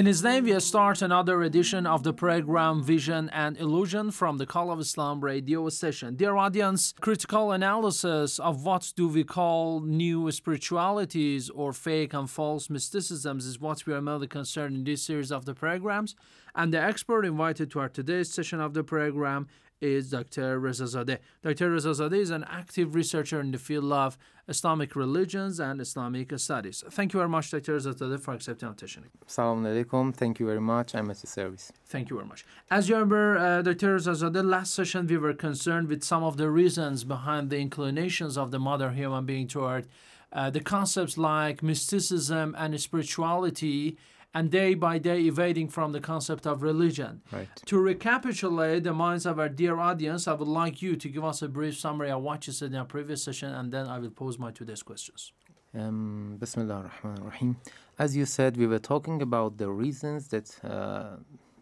In his name, we start another edition of the program Vision and Illusion from the Call of Islam radio station. Dear audience, critical analysis of what do we call new spiritualities or fake and false mysticisms is what we are mainly concerned in this series of the programs. And the expert invited to our today's session of the program is Dr. Reza Zadeh. Dr. Reza Zadeh is an active researcher in the field of Islamic religions and Islamic studies. Thank you very much, Dr. Reza Zadeh, for accepting our invitation. Assalamu alaikum. Thank you very much. I'm at your service. Thank you very much. As you remember, uh, Dr. Zazadeh, last session we were concerned with some of the reasons behind the inclinations of the modern human being toward uh, the concepts like mysticism and spirituality, and day by day evading from the concept of religion. Right. To recapitulate the minds of our dear audience, I would like you to give us a brief summary of what you said in our previous session, and then I will pose my today's questions. Um, Bismillah ar-Rahman ar-Rahim. As you said, we were talking about the reasons that uh,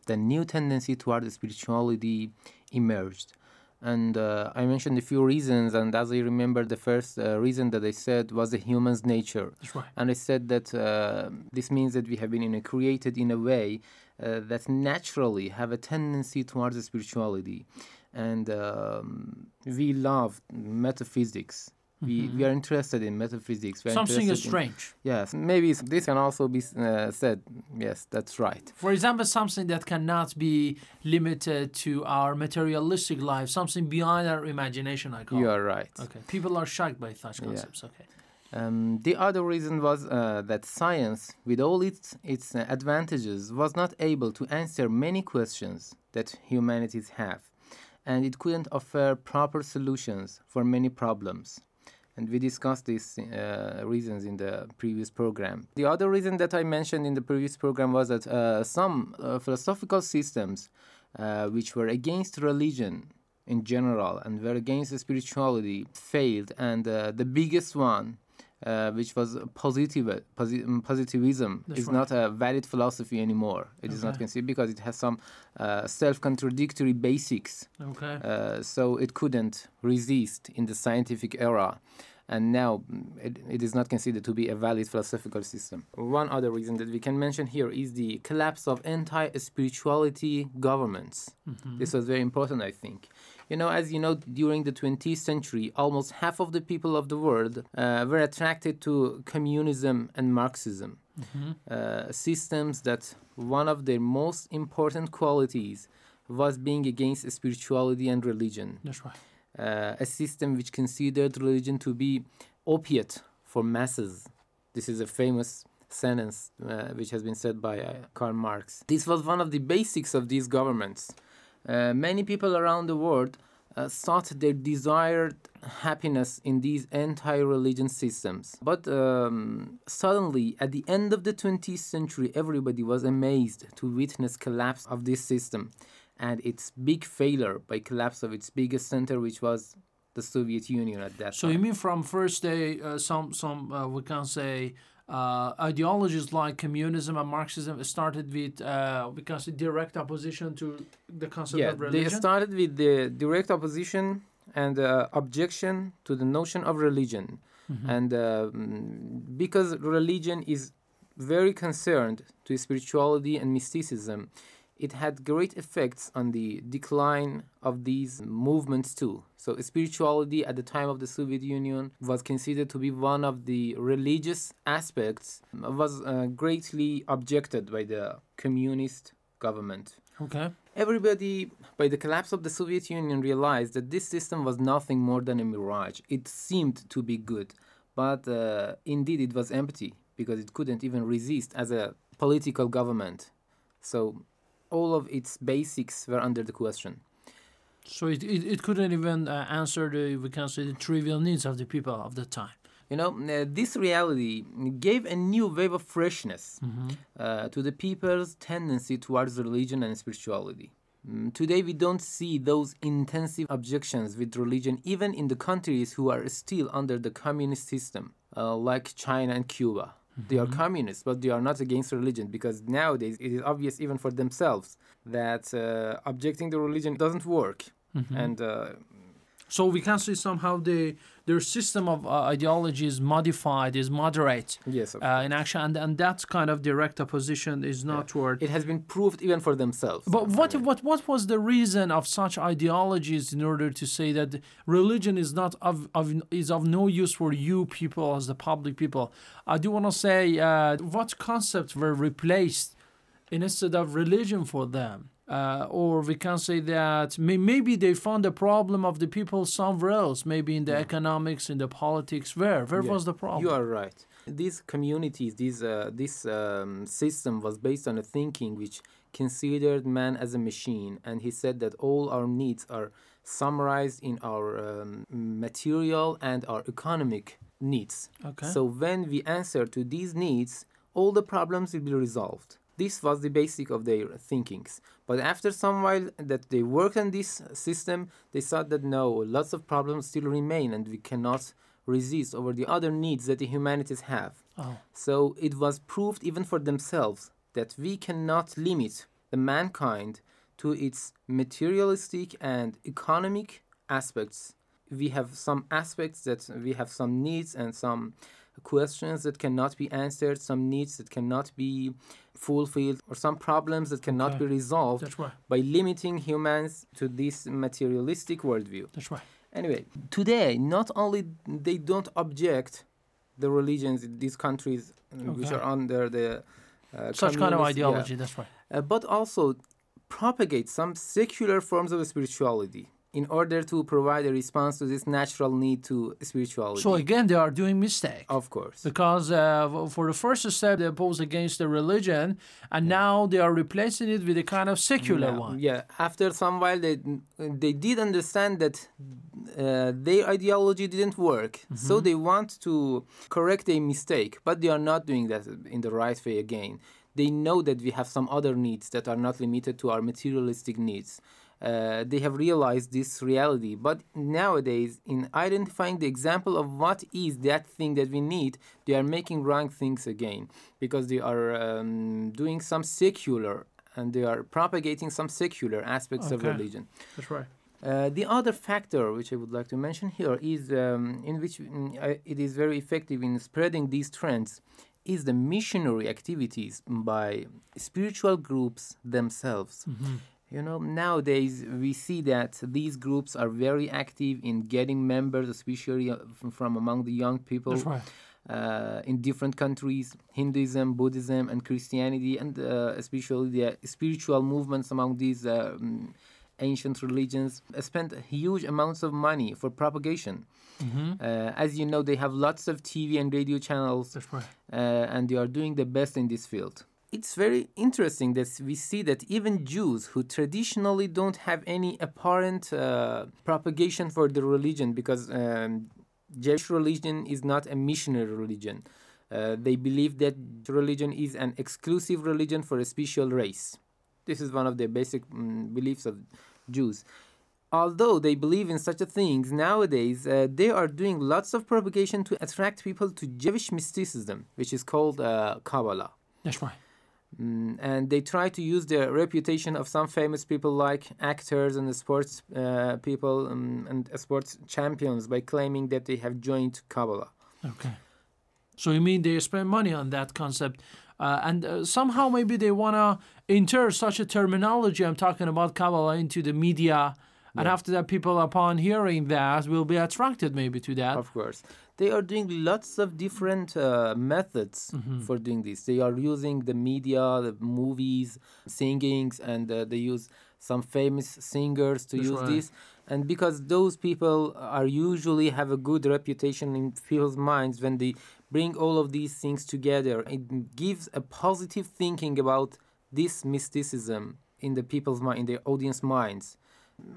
the new tendency toward spirituality emerged. And uh, I mentioned a few reasons, and as I remember, the first uh, reason that I said was the human's nature. That's right. And I said that uh, this means that we have been you know, created in a way uh, that naturally have a tendency towards spirituality. And um, we love metaphysics. We, we are interested in metaphysics. We Mm-hmm. Something is interested in- strange. Yes, maybe this can also be uh, said. Yes, that's right. For example, something that cannot be limited to our materialistic life, something beyond our imagination, I call You are right. Okay. People are shocked by such concepts. Okay. Um, the other reason was uh, that science, with all its its uh, advantages, was not able to answer many questions that humanities have, and it couldn't offer proper solutions for many problems. And we discussed these uh, reasons in the previous program. The other reason that I mentioned in the previous program was that uh, some uh, philosophical systems uh, which were against religion in general and were against spirituality failed. And uh, the biggest one, uh, which was positive, posi- um, positivism, That's is right. not a valid philosophy anymore. It is not considered because it has some uh, self contradictory basics. Okay. Uh, so it couldn't resist in the scientific era. And now mm, it, it is not considered to be a valid philosophical system. One other reason that we can mention here is the collapse of anti spirituality governments. This was very important, I think. You know, as you know, during the 20th century, almost half of the people of the world uh, were attracted to communism and Marxism, uh, systems that one of their most important qualities was being against spirituality and religion. That's right. Uh, a system which considered religion to be opiate for masses. This is a famous sentence uh, which has been said by uh, Karl Marx. This was one of the basics of these governments. Uh, many people around the world uh, sought their desired happiness in these anti religion systems. But um, suddenly, at the end of the 20th century, everybody was amazed to witness collapse of this system and its big failure by collapse of its biggest center, which was the Soviet Union at that So time. So you mean from first day, uh, some some uh, we can say uh, ideologies like communism and Marxism started with uh, can direct opposition to the concept yeah, of religion. they started with the direct opposition and uh, objection to the notion of religion, Mm-hmm. and mm, because religion is very concerned to spirituality and mysticism, it had great effects on the decline of these movements too. So, spirituality at the time of the Soviet Union was considered to be one of the religious aspects, was uh, greatly objected by the communist government. Okay. Everybody, by the collapse of the Soviet Union, realized that this system was nothing more than a mirage. It seemed to be good, but uh, indeed it was empty because it couldn't even resist as a political government. So all of its basics were under the question. So it, it, it couldn't even uh, answer the we can say the trivial needs of the people of the time. You know, uh, this reality gave a new wave of freshness uh, to the people's tendency towards religion and spirituality. Mm, Today, we don't see those intensive objections with religion, even in the countries who are still under the communist system, uh, like China and Cuba. They are communists, but they are not against religion because nowadays it is obvious, even for themselves, that uh, objecting to religion doesn't work. And uh, So we can see somehow the their system of uh, ideology is modified, is moderate yes, of uh, in action, and, and that kind of direct opposition is not toward. it has been proved even for themselves. But what what what was the reason of such ideologies in order to say that religion is not of, of is of no use for you people as the public people? I do want to say uh, what concepts were replaced instead of religion for them. Uh, or we can say that may, maybe they found the problem of the people somewhere else, maybe in the economics, in the politics. Where? Where Yeah, was the problem? You are right. These communities, these, uh, this um, system was based on a thinking which considered man as a machine, and he said that all our needs are summarized in our um, material and our economic needs. Okay. So when we answer to these needs, all the problems will be resolved. This was the basic of their thinkings. But after some while that they worked on this system, they saw that no, lots of problems still remain and we cannot resist over the other needs that the humanities have. Oh. So it was proved even for themselves that we cannot limit the mankind to its materialistic and economic aspects. We have some aspects that we have some needs and some questions that cannot be answered, some needs that cannot be fulfilled, or some problems that cannot Okay. be resolved right. by limiting humans to this materialistic worldview. That's right. Anyway, today not only they don't object the religions in these countries uh, which are under the uh, Such kind of communist- yeah, ideology. That's right. uh, but also propagate some secular forms of spirituality in order to provide a response to this natural need to spirituality. So again, they are doing mistake. of course. because uh, for the first step they oppose against the religion and now they are replacing it with a kind of secular Now, one Yeah, after some while, they they did understand that uh, their ideology didn't work, Mm-hmm. so they want to correct a mistake, but they are not doing that in the right way again. They know that we have some other needs that are not limited to our materialistic needs. Uh, they have realized this reality, but nowadays, in identifying the example of what is that thing that we need, they are making wrong things again. Because they are um, doing some secular and they are propagating some secular aspects of religion. that's right. Uh, the other factor which I would like to mention here is um, in which mm, it is very effective in spreading these trends is the missionary activities by spiritual groups themselves. You know, nowadays we see that these groups are very active in getting members, especially uh, from among the young people that's right uh, in different countries Hinduism, Buddhism, and Christianity, and uh, especially the spiritual movements among these uh, mm, ancient religions, spend huge amounts of money for propagation. Uh, as you know, they have lots of TV and radio channels, that's right uh, and they are doing the best in this field. It's very interesting that we see that even Jews who traditionally don't have any apparent uh, propagation for the religion because um, Jewish religion is not a missionary religion. Uh, they believe that religion is an exclusive religion for a special race. This is one of the basic mm, beliefs of Jews. Although they believe in such a things, nowadays uh, they are doing lots of propagation to attract people to Jewish mysticism, which is called uh, Kabbalah. that's right Mm, and they try to use the reputation of some famous people like actors and the sports uh, people um, and sports champions by claiming that they have joined Kabbalah. okay so you mean they spend money on that concept Uh, and uh, somehow maybe they want to enter such a terminology I'm talking about Kabbalah into the media. And after that, people, upon hearing that, will be attracted maybe to that. Of course. They are doing lots of different uh, methods Mm-hmm. for doing this. They are using the media, the movies, singings, and uh, they use some famous singers to That's use right. this. And because those people are usually have a good reputation in people's minds, when they bring all of these things together, it gives a positive thinking about this mysticism in the people's mind, in the audience minds.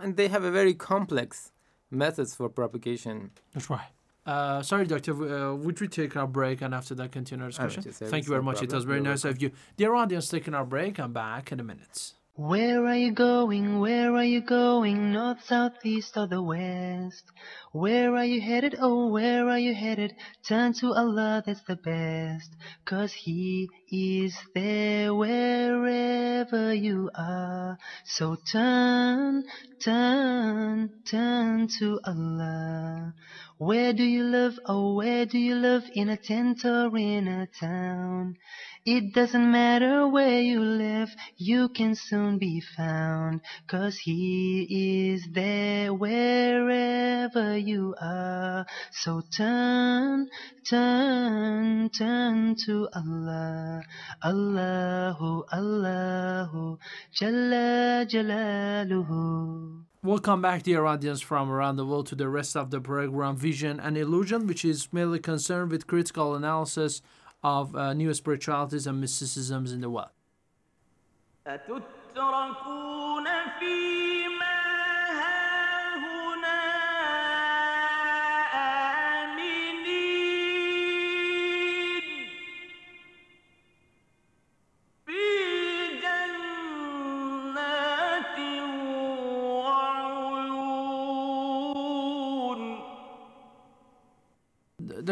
And they have a very complex methods for propagation. That's right. Uh, sorry, Doctor. Uh, would we take our break and after that continue our discussion? Thank you very much. It was very nice of you. Dear audience, taking our break. I'm back in a minute. Where are you going? Where are you going? North, south, east, or the west? Where are you headed? Oh, where are you headed? Turn to Allah, that's the best. Cause He is there wherever you are. So turn, turn, turn to Allah. Where do you live? Oh, where do you live? In a tent or in a town? It doesn't matter where you live, you can soon be found. Cause He is there wherever you are. So turn, turn, turn to Allah. Allahu, Allahu, Jalla Jalaluhu. Welcome back, dear audience, from around the world to the rest of the program Vision and Illusion, which is mainly concerned with critical analysis of uh, new spiritualities and mysticisms in the world.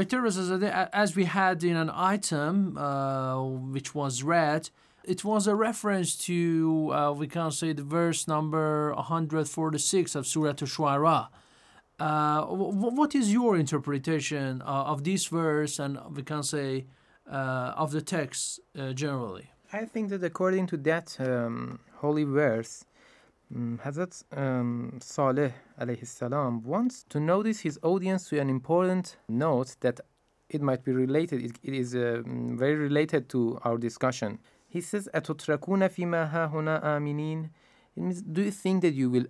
Dr. As we had in an item uh, which was read, it was a reference to, uh, we can say, the verse number 146 of Surah Al-Shu'ara. Uh, wh- what is your interpretation uh, of this verse and we can say uh, of the text uh, generally? I think that according to that um, holy verse, Mm, Hazrat um, Saleh alayhi salam wants to notice his audience to an important note that it might be related. it, it is uh, very related to our discussion. He says, "Atutrakuna fima hahuna aminin." It means, do you think that you will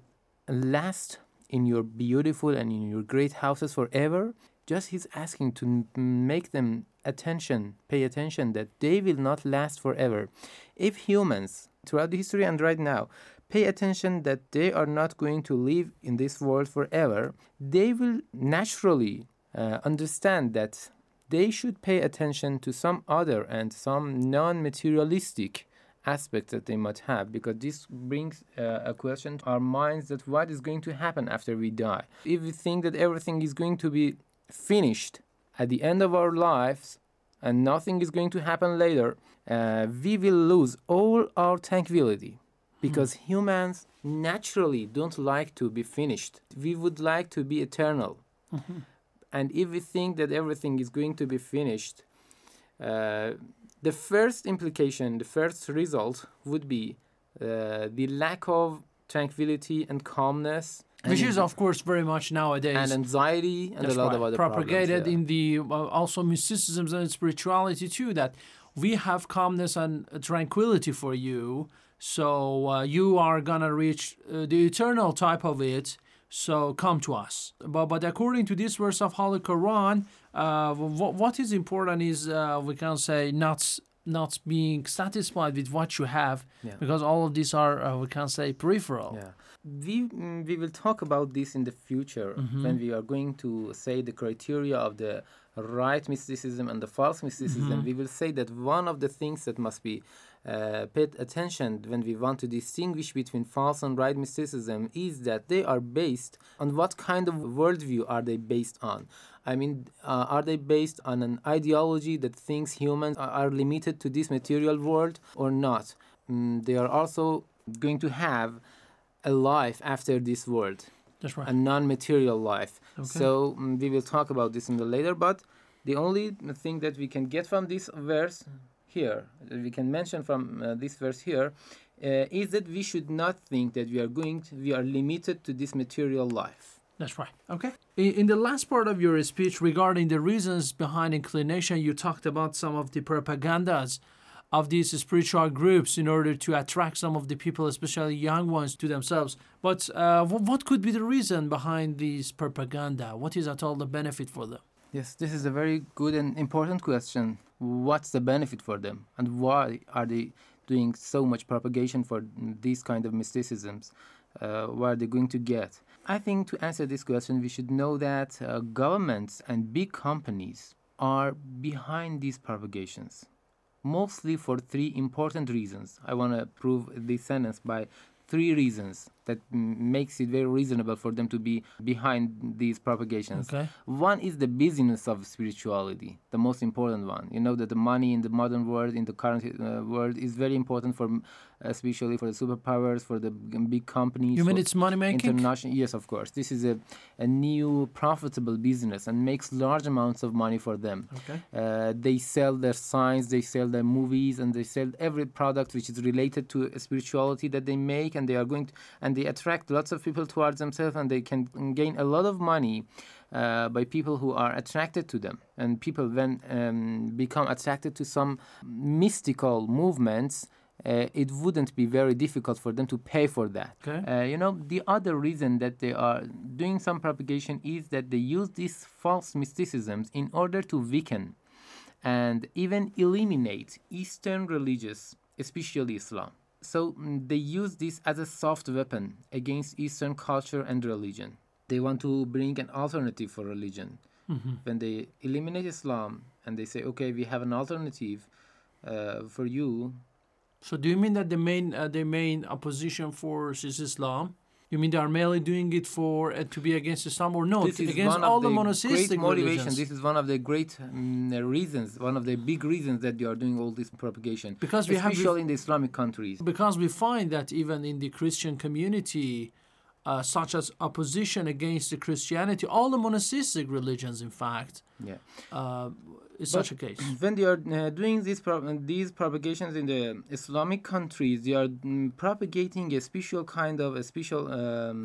last in your beautiful and in your great houses forever? Just he's asking to make them attention, pay attention that they will not last forever. If humans, throughout the history and right now, pay attention that they are not going to live in this world forever, they will naturally uh, understand that they should pay attention to some other and some non materialistic aspects that they might have because this brings uh, a question to our minds that what is going to happen after we die? If we think that everything is going to be finished at the end of our lives and nothing is going to happen later uh, we will lose all our tranquility because humans naturally don't like to be finished we would like to be eternal and if we think that everything is going to be finished, uh, the first implication, the first result would be uh, the lack of tranquility and calmness, Which is, of course, very much nowadays. and anxiety and That's a lot right. of other propagated problems, yeah. in the uh, also mysticisms and spirituality too that we have calmness and uh, tranquility for you so uh, you are gonna reach uh, the eternal type of it so come to us but but according to this verse of holy quran uh, what, what is important is uh, we can say not not being satisfied with what you have Yeah. because all of these are uh, we can say peripheral Yeah. We, mm, we will talk about this in the future Mm-hmm. when we are going to say the criteria of the right mysticism and the false mysticism. Mm-hmm. We will say that one of the things that must be uh, paid attention when we want to distinguish between false and right mysticism is that they are based on what kind of worldview are they based on. I mean, uh, are they based on an ideology that thinks humans are, limited to this material world or not? Mm, they are also going to have a life after this world, that's right a non-material life. Okay. So mm, we will talk about this in the later. But the only thing that we can get from this verse here, that we can mention from uh, this verse here, uh, is that we should not think that we are going, to, we are limited to this material life. That's right. Okay. In, in the last part of your speech regarding the reasons behind inclination, you talked about some of the propagandas of these spiritual groups in order to attract some of the people, especially young ones, to themselves. But uh, wh- what could be the reason behind these propaganda? What is at all the benefit for them? Yes, this is a very good and important question. What's the benefit for them, and why are they doing so much propagation for these kind of mysticisms? Uh, what are they going to get? I think to answer this question, we should know that uh, governments and big companies are behind these propagations, mostly for three important reasons. I want to prove this sentence by three reasons that m- makes it very reasonable for them to be behind these propagations. Okay. One is the business of spirituality, the most important one. You know that the money in the modern world, in the current uh, world, is very important for, especially for the superpowers, for the big companies. You mean it's money making? International, yes, of course. This is a, a new profitable business and makes large amounts of money for them. Okay. Uh, they sell their signs, they sell their movies, and they sell every product which is related to spirituality that they make, and they are going to, and they attract lots of people towards themselves, and they can gain a lot of money. Uh, by people who are attracted to them, and people when um, become attracted to some mystical movements, uh, it wouldn't be very difficult for them to pay for that. Okay. Uh, you know, the other reason that they are doing some propagation is that they use these false mysticisms in order to weaken and even eliminate Eastern religions, especially Islam. So mm, they use this as a soft weapon against Eastern culture and religion. They want to bring an alternative for religion. Mhm. When they eliminate Islam and they say, okay, we have an alternative uh, for you, So do you mean that the main uh, the main opposition force is Islam? You mean they are merely doing it for uh, to be against Islam or no? this is against one all of the the monotheistic great motivation. religions? This is one of the great um, reasons, one of the big reasons that they are doing all this propagation. Because we have- especially in the Islamic countries. because we find that even in the Christian community, uh, such as opposition against the Christianity, all the monotheistic religions, in fact, Yeah. uh, is such a case. When they are uh, doing these pro- these propagations in the Islamic countries, they are mm, propagating a special kind of a special um,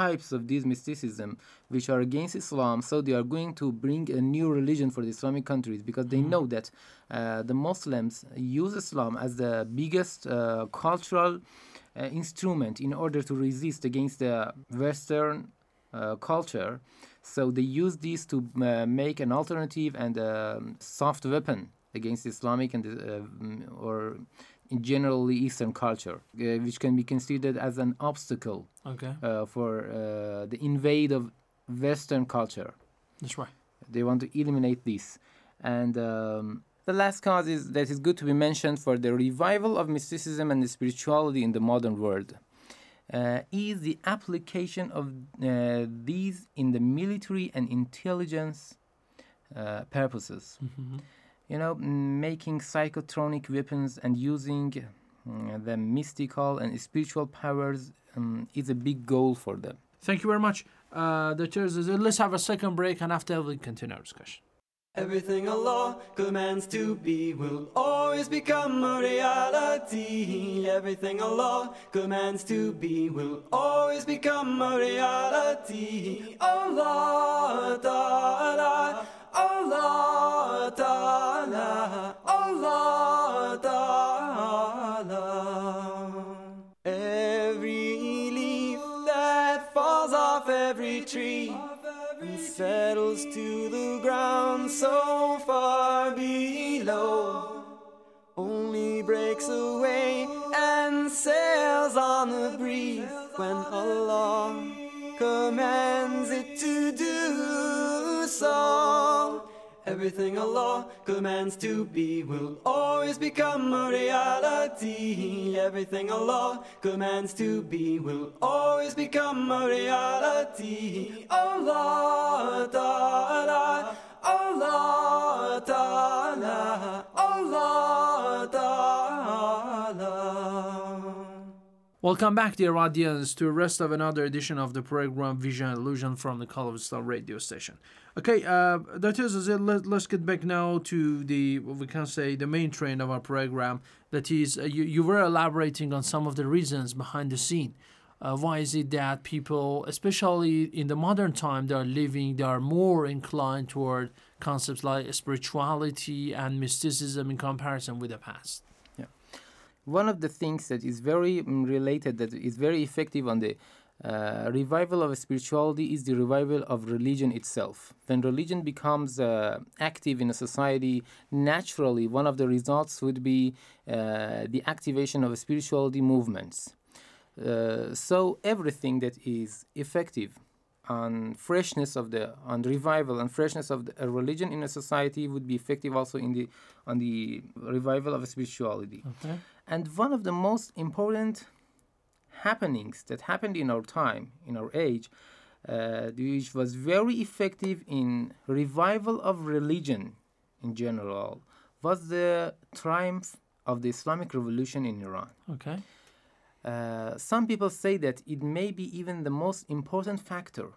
types of these mysticism, which are against Islam. So they are going to bring a new religion for the Islamic countries because they know that uh, the Muslims use Islam as the biggest uh, cultural instrument in order to resist against the Western uh, culture. So they use this to uh, make an alternative and a soft weapon against Islamic and uh, mm, or in generally Eastern culture, uh, which can be considered as an obstacle Okay, uh, for uh, the invade of Western culture. that's right. They want to eliminate this. And um, the last cause is that is good to be mentioned for the revival of mysticism and spirituality in the modern world. Uh, is the application of uh, these in the military and intelligence uh, purposes. You know, making psychotronic weapons and using mm, the mystical and spiritual powers um, is a big goal for them. Thank you very much. Uh, Dr. Zazir. Let's have a second break, and after we continue our discussion. Everything Allah commands to be will always become a reality. Everything Allah commands to be will always become a reality. Allah Ta'ala, Allah Ta'ala, Allah Ta'ala. Every leaf that falls off every tree settles to the ground so far below only breaks away and sails on the breeze when Allah commands it to do so. Everything Allah commands to be will always become a reality. Everything Allah commands to be will always become a reality. Allah Ta'ala, Allah Ta'ala, Welcome back, dear audience, to the rest of another edition of the program Vision Illusion from the Call of Islam radio station. Okay, uh, that is it. Let, let's get back now to the we can say the main train of our program. That is, uh, you you were elaborating on some of the reasons behind the scene. Uh, why is it that people, especially in the modern time, they are living, they are more inclined toward concepts like spirituality and mysticism in comparison with the past? One of the things that is very mm, related, that is very effective on the uh, revival of spirituality, is the revival of religion itself. When religion becomes uh, active in a society, naturally, one of the results would be uh, the activation of spirituality movements. Uh, so everything that is effective on freshness of the on revival and freshness of the, a religion in a society would be effective also in the on the revival of spirituality. Okay. And one of the most important happenings that happened in our time, in our age, uh, which was very effective in revival of religion in general, was the triumph of the Islamic Revolution in Iran. Okay. Uh, some people say that it may be even the most important factor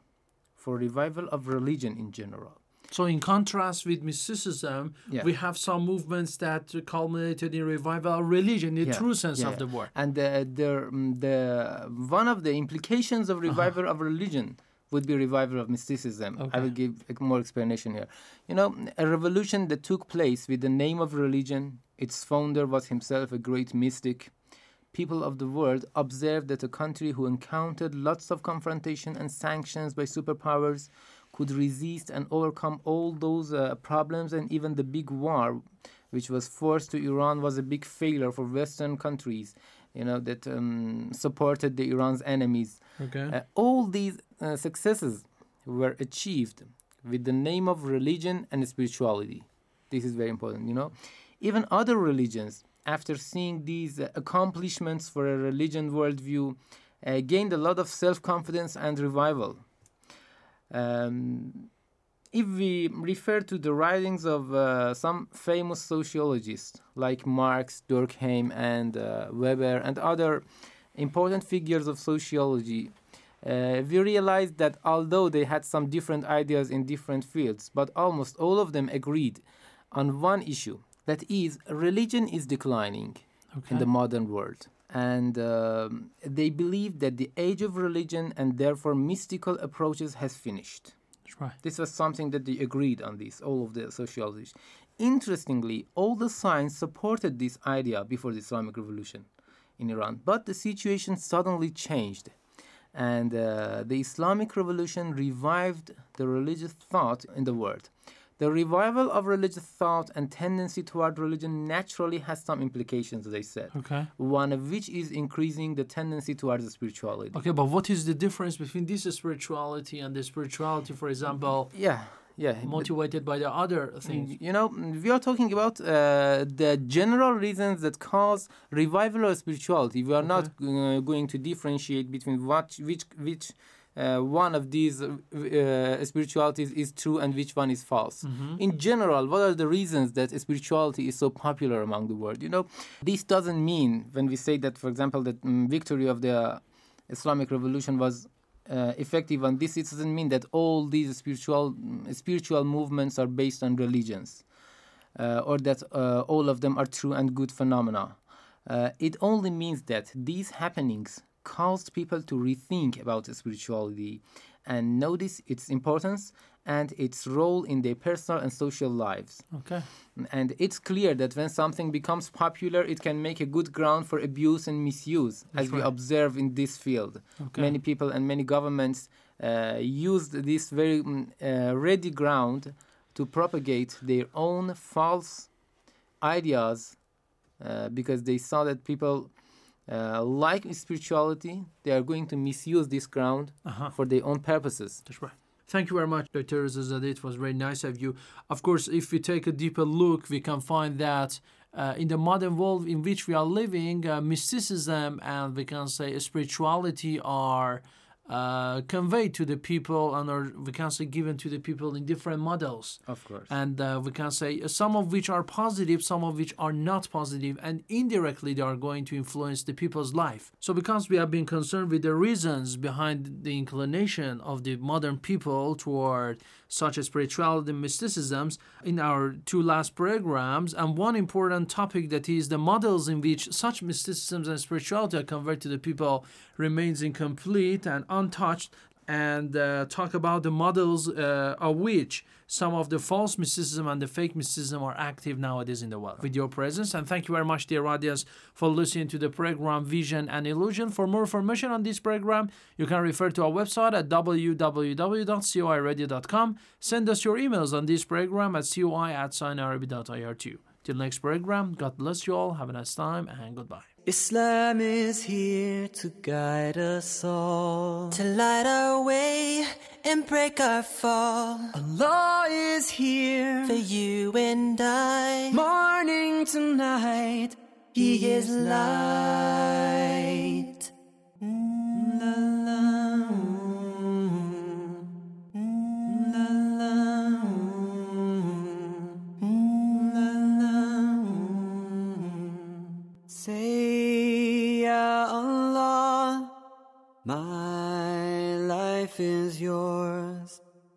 for revival of religion in general. So, in contrast with mysticism, Yeah. we have some movements that culminated in revival of religion, in the Yeah, true sense yeah, of the word. And the, the, mm, the one of the implications Uh-huh. of revival of religion would be revival of mysticism. I will give more explanation here. You know, a revolution that took place with the name of religion, its founder was himself a great mystic. People of the world observed that a country who encountered lots of confrontation and sanctions by superpowers could resist and overcome all those uh, problems, and even the big war, which was forced to Iran, was a big failure for Western countries. You know that um, supported the Iran's enemies. Okay. Uh, all these uh, successes were achieved with the name of religion and spirituality. This is very important, you know. Even other religions, after seeing these uh, accomplishments for a religion worldview, uh, gained a lot of self confidence and revival. Um, if we refer to the writings of uh, some famous sociologists like Marx, Durkheim, and uh, Weber, and other important figures of sociology, uh, we realize that although they had some different ideas in different fields, but almost all of them agreed on one issue that is, religion is declining in the modern world. And um, they believe that the age of religion and therefore mystical approaches has finished. Right. This was something that they agreed on this, all of the sociologists. Interestingly, all the science supported this idea before the Islamic Revolution in Iran, but the situation suddenly changed. And uh, the Islamic Revolution revived the religious thought in the world. The revival of religious thought and tendency toward religion naturally has some implications, they said. Okay. One of which is increasing the tendency towards spirituality. Okay, but what is the difference between this spirituality and the spirituality, for example, Yeah, yeah. motivated by the other things? You know, we are talking about uh, the general reasons that cause revival of spirituality. We are not uh, going to differentiate between what, which, which uh, one of these uh, uh, spiritualities is true and which one is false. In general, what are the reasons that spirituality is so popular among the world? You know, this doesn't mean when we say that, for example, that mm, victory of the Islamic Revolution was uh, effective on this, it doesn't mean that all these spiritual spiritual movements are based on religions, uh, or that uh, all of them are true and good phenomena. Uh, it only means that these happenings caused people to rethink about spirituality and notice its importance and its role in their personal and social lives. Okay. And it's clear that when something becomes popular, it can make a good ground for abuse and misuse, as we observe in this field. Okay. Many people and many governments uh, used this very mm, uh, ready ground to propagate their own false ideas uh, because they saw that people uh, like spirituality, they are going to misuse this ground Uh-huh. for their own purposes. That's right. Thank you very much, Dr. Zazadeh. It was very nice of you. Of course, if we take a deeper look, we can find that uh, in the modern world in which we are living, uh, mysticism and we can say spirituality are uh, conveyed to the people and or we can say given to the people in different models Of course. and uh, we can say uh, some of which are positive some of which are not positive and indirectly they are going to influence the people's life so because we have been concerned with the reasons behind the inclination of the modern people toward such as spirituality and mysticisms in our two last programs and one important topic that is the models in which such mysticisms and spirituality are conveyed to the people remains incomplete and untouched and uh, talk about the models uh, of which some of the false mysticism and the fake mysticism are active nowadays in the world. With your presence, and thank you very much, dear audience, for listening to the program Vision and Illusion. For more information on this program, you can refer to our website at www.coiradio.com. Send us your emails on this program at coi at signarabi.ir2. Till next program, God bless you all. Have a nice time and goodbye. Islam is here to guide us all, to light our way and break our fall. Allah is here for you and I, morning to night. He is light. La,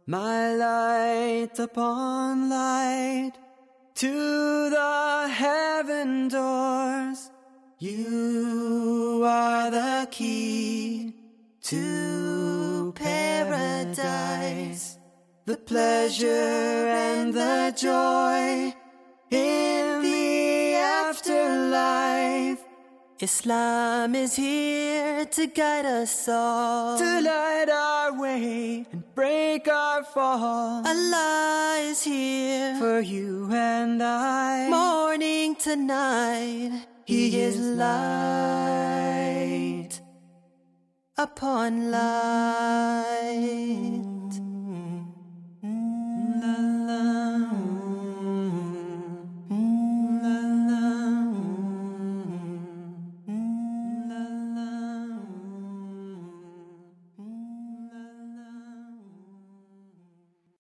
my light upon light to the heaven doors. You are the key to paradise, the pleasure and the joy Islam is here to guide us all, to light our way and break our fall. Allah is here for you and I, morning to night. He is light upon light.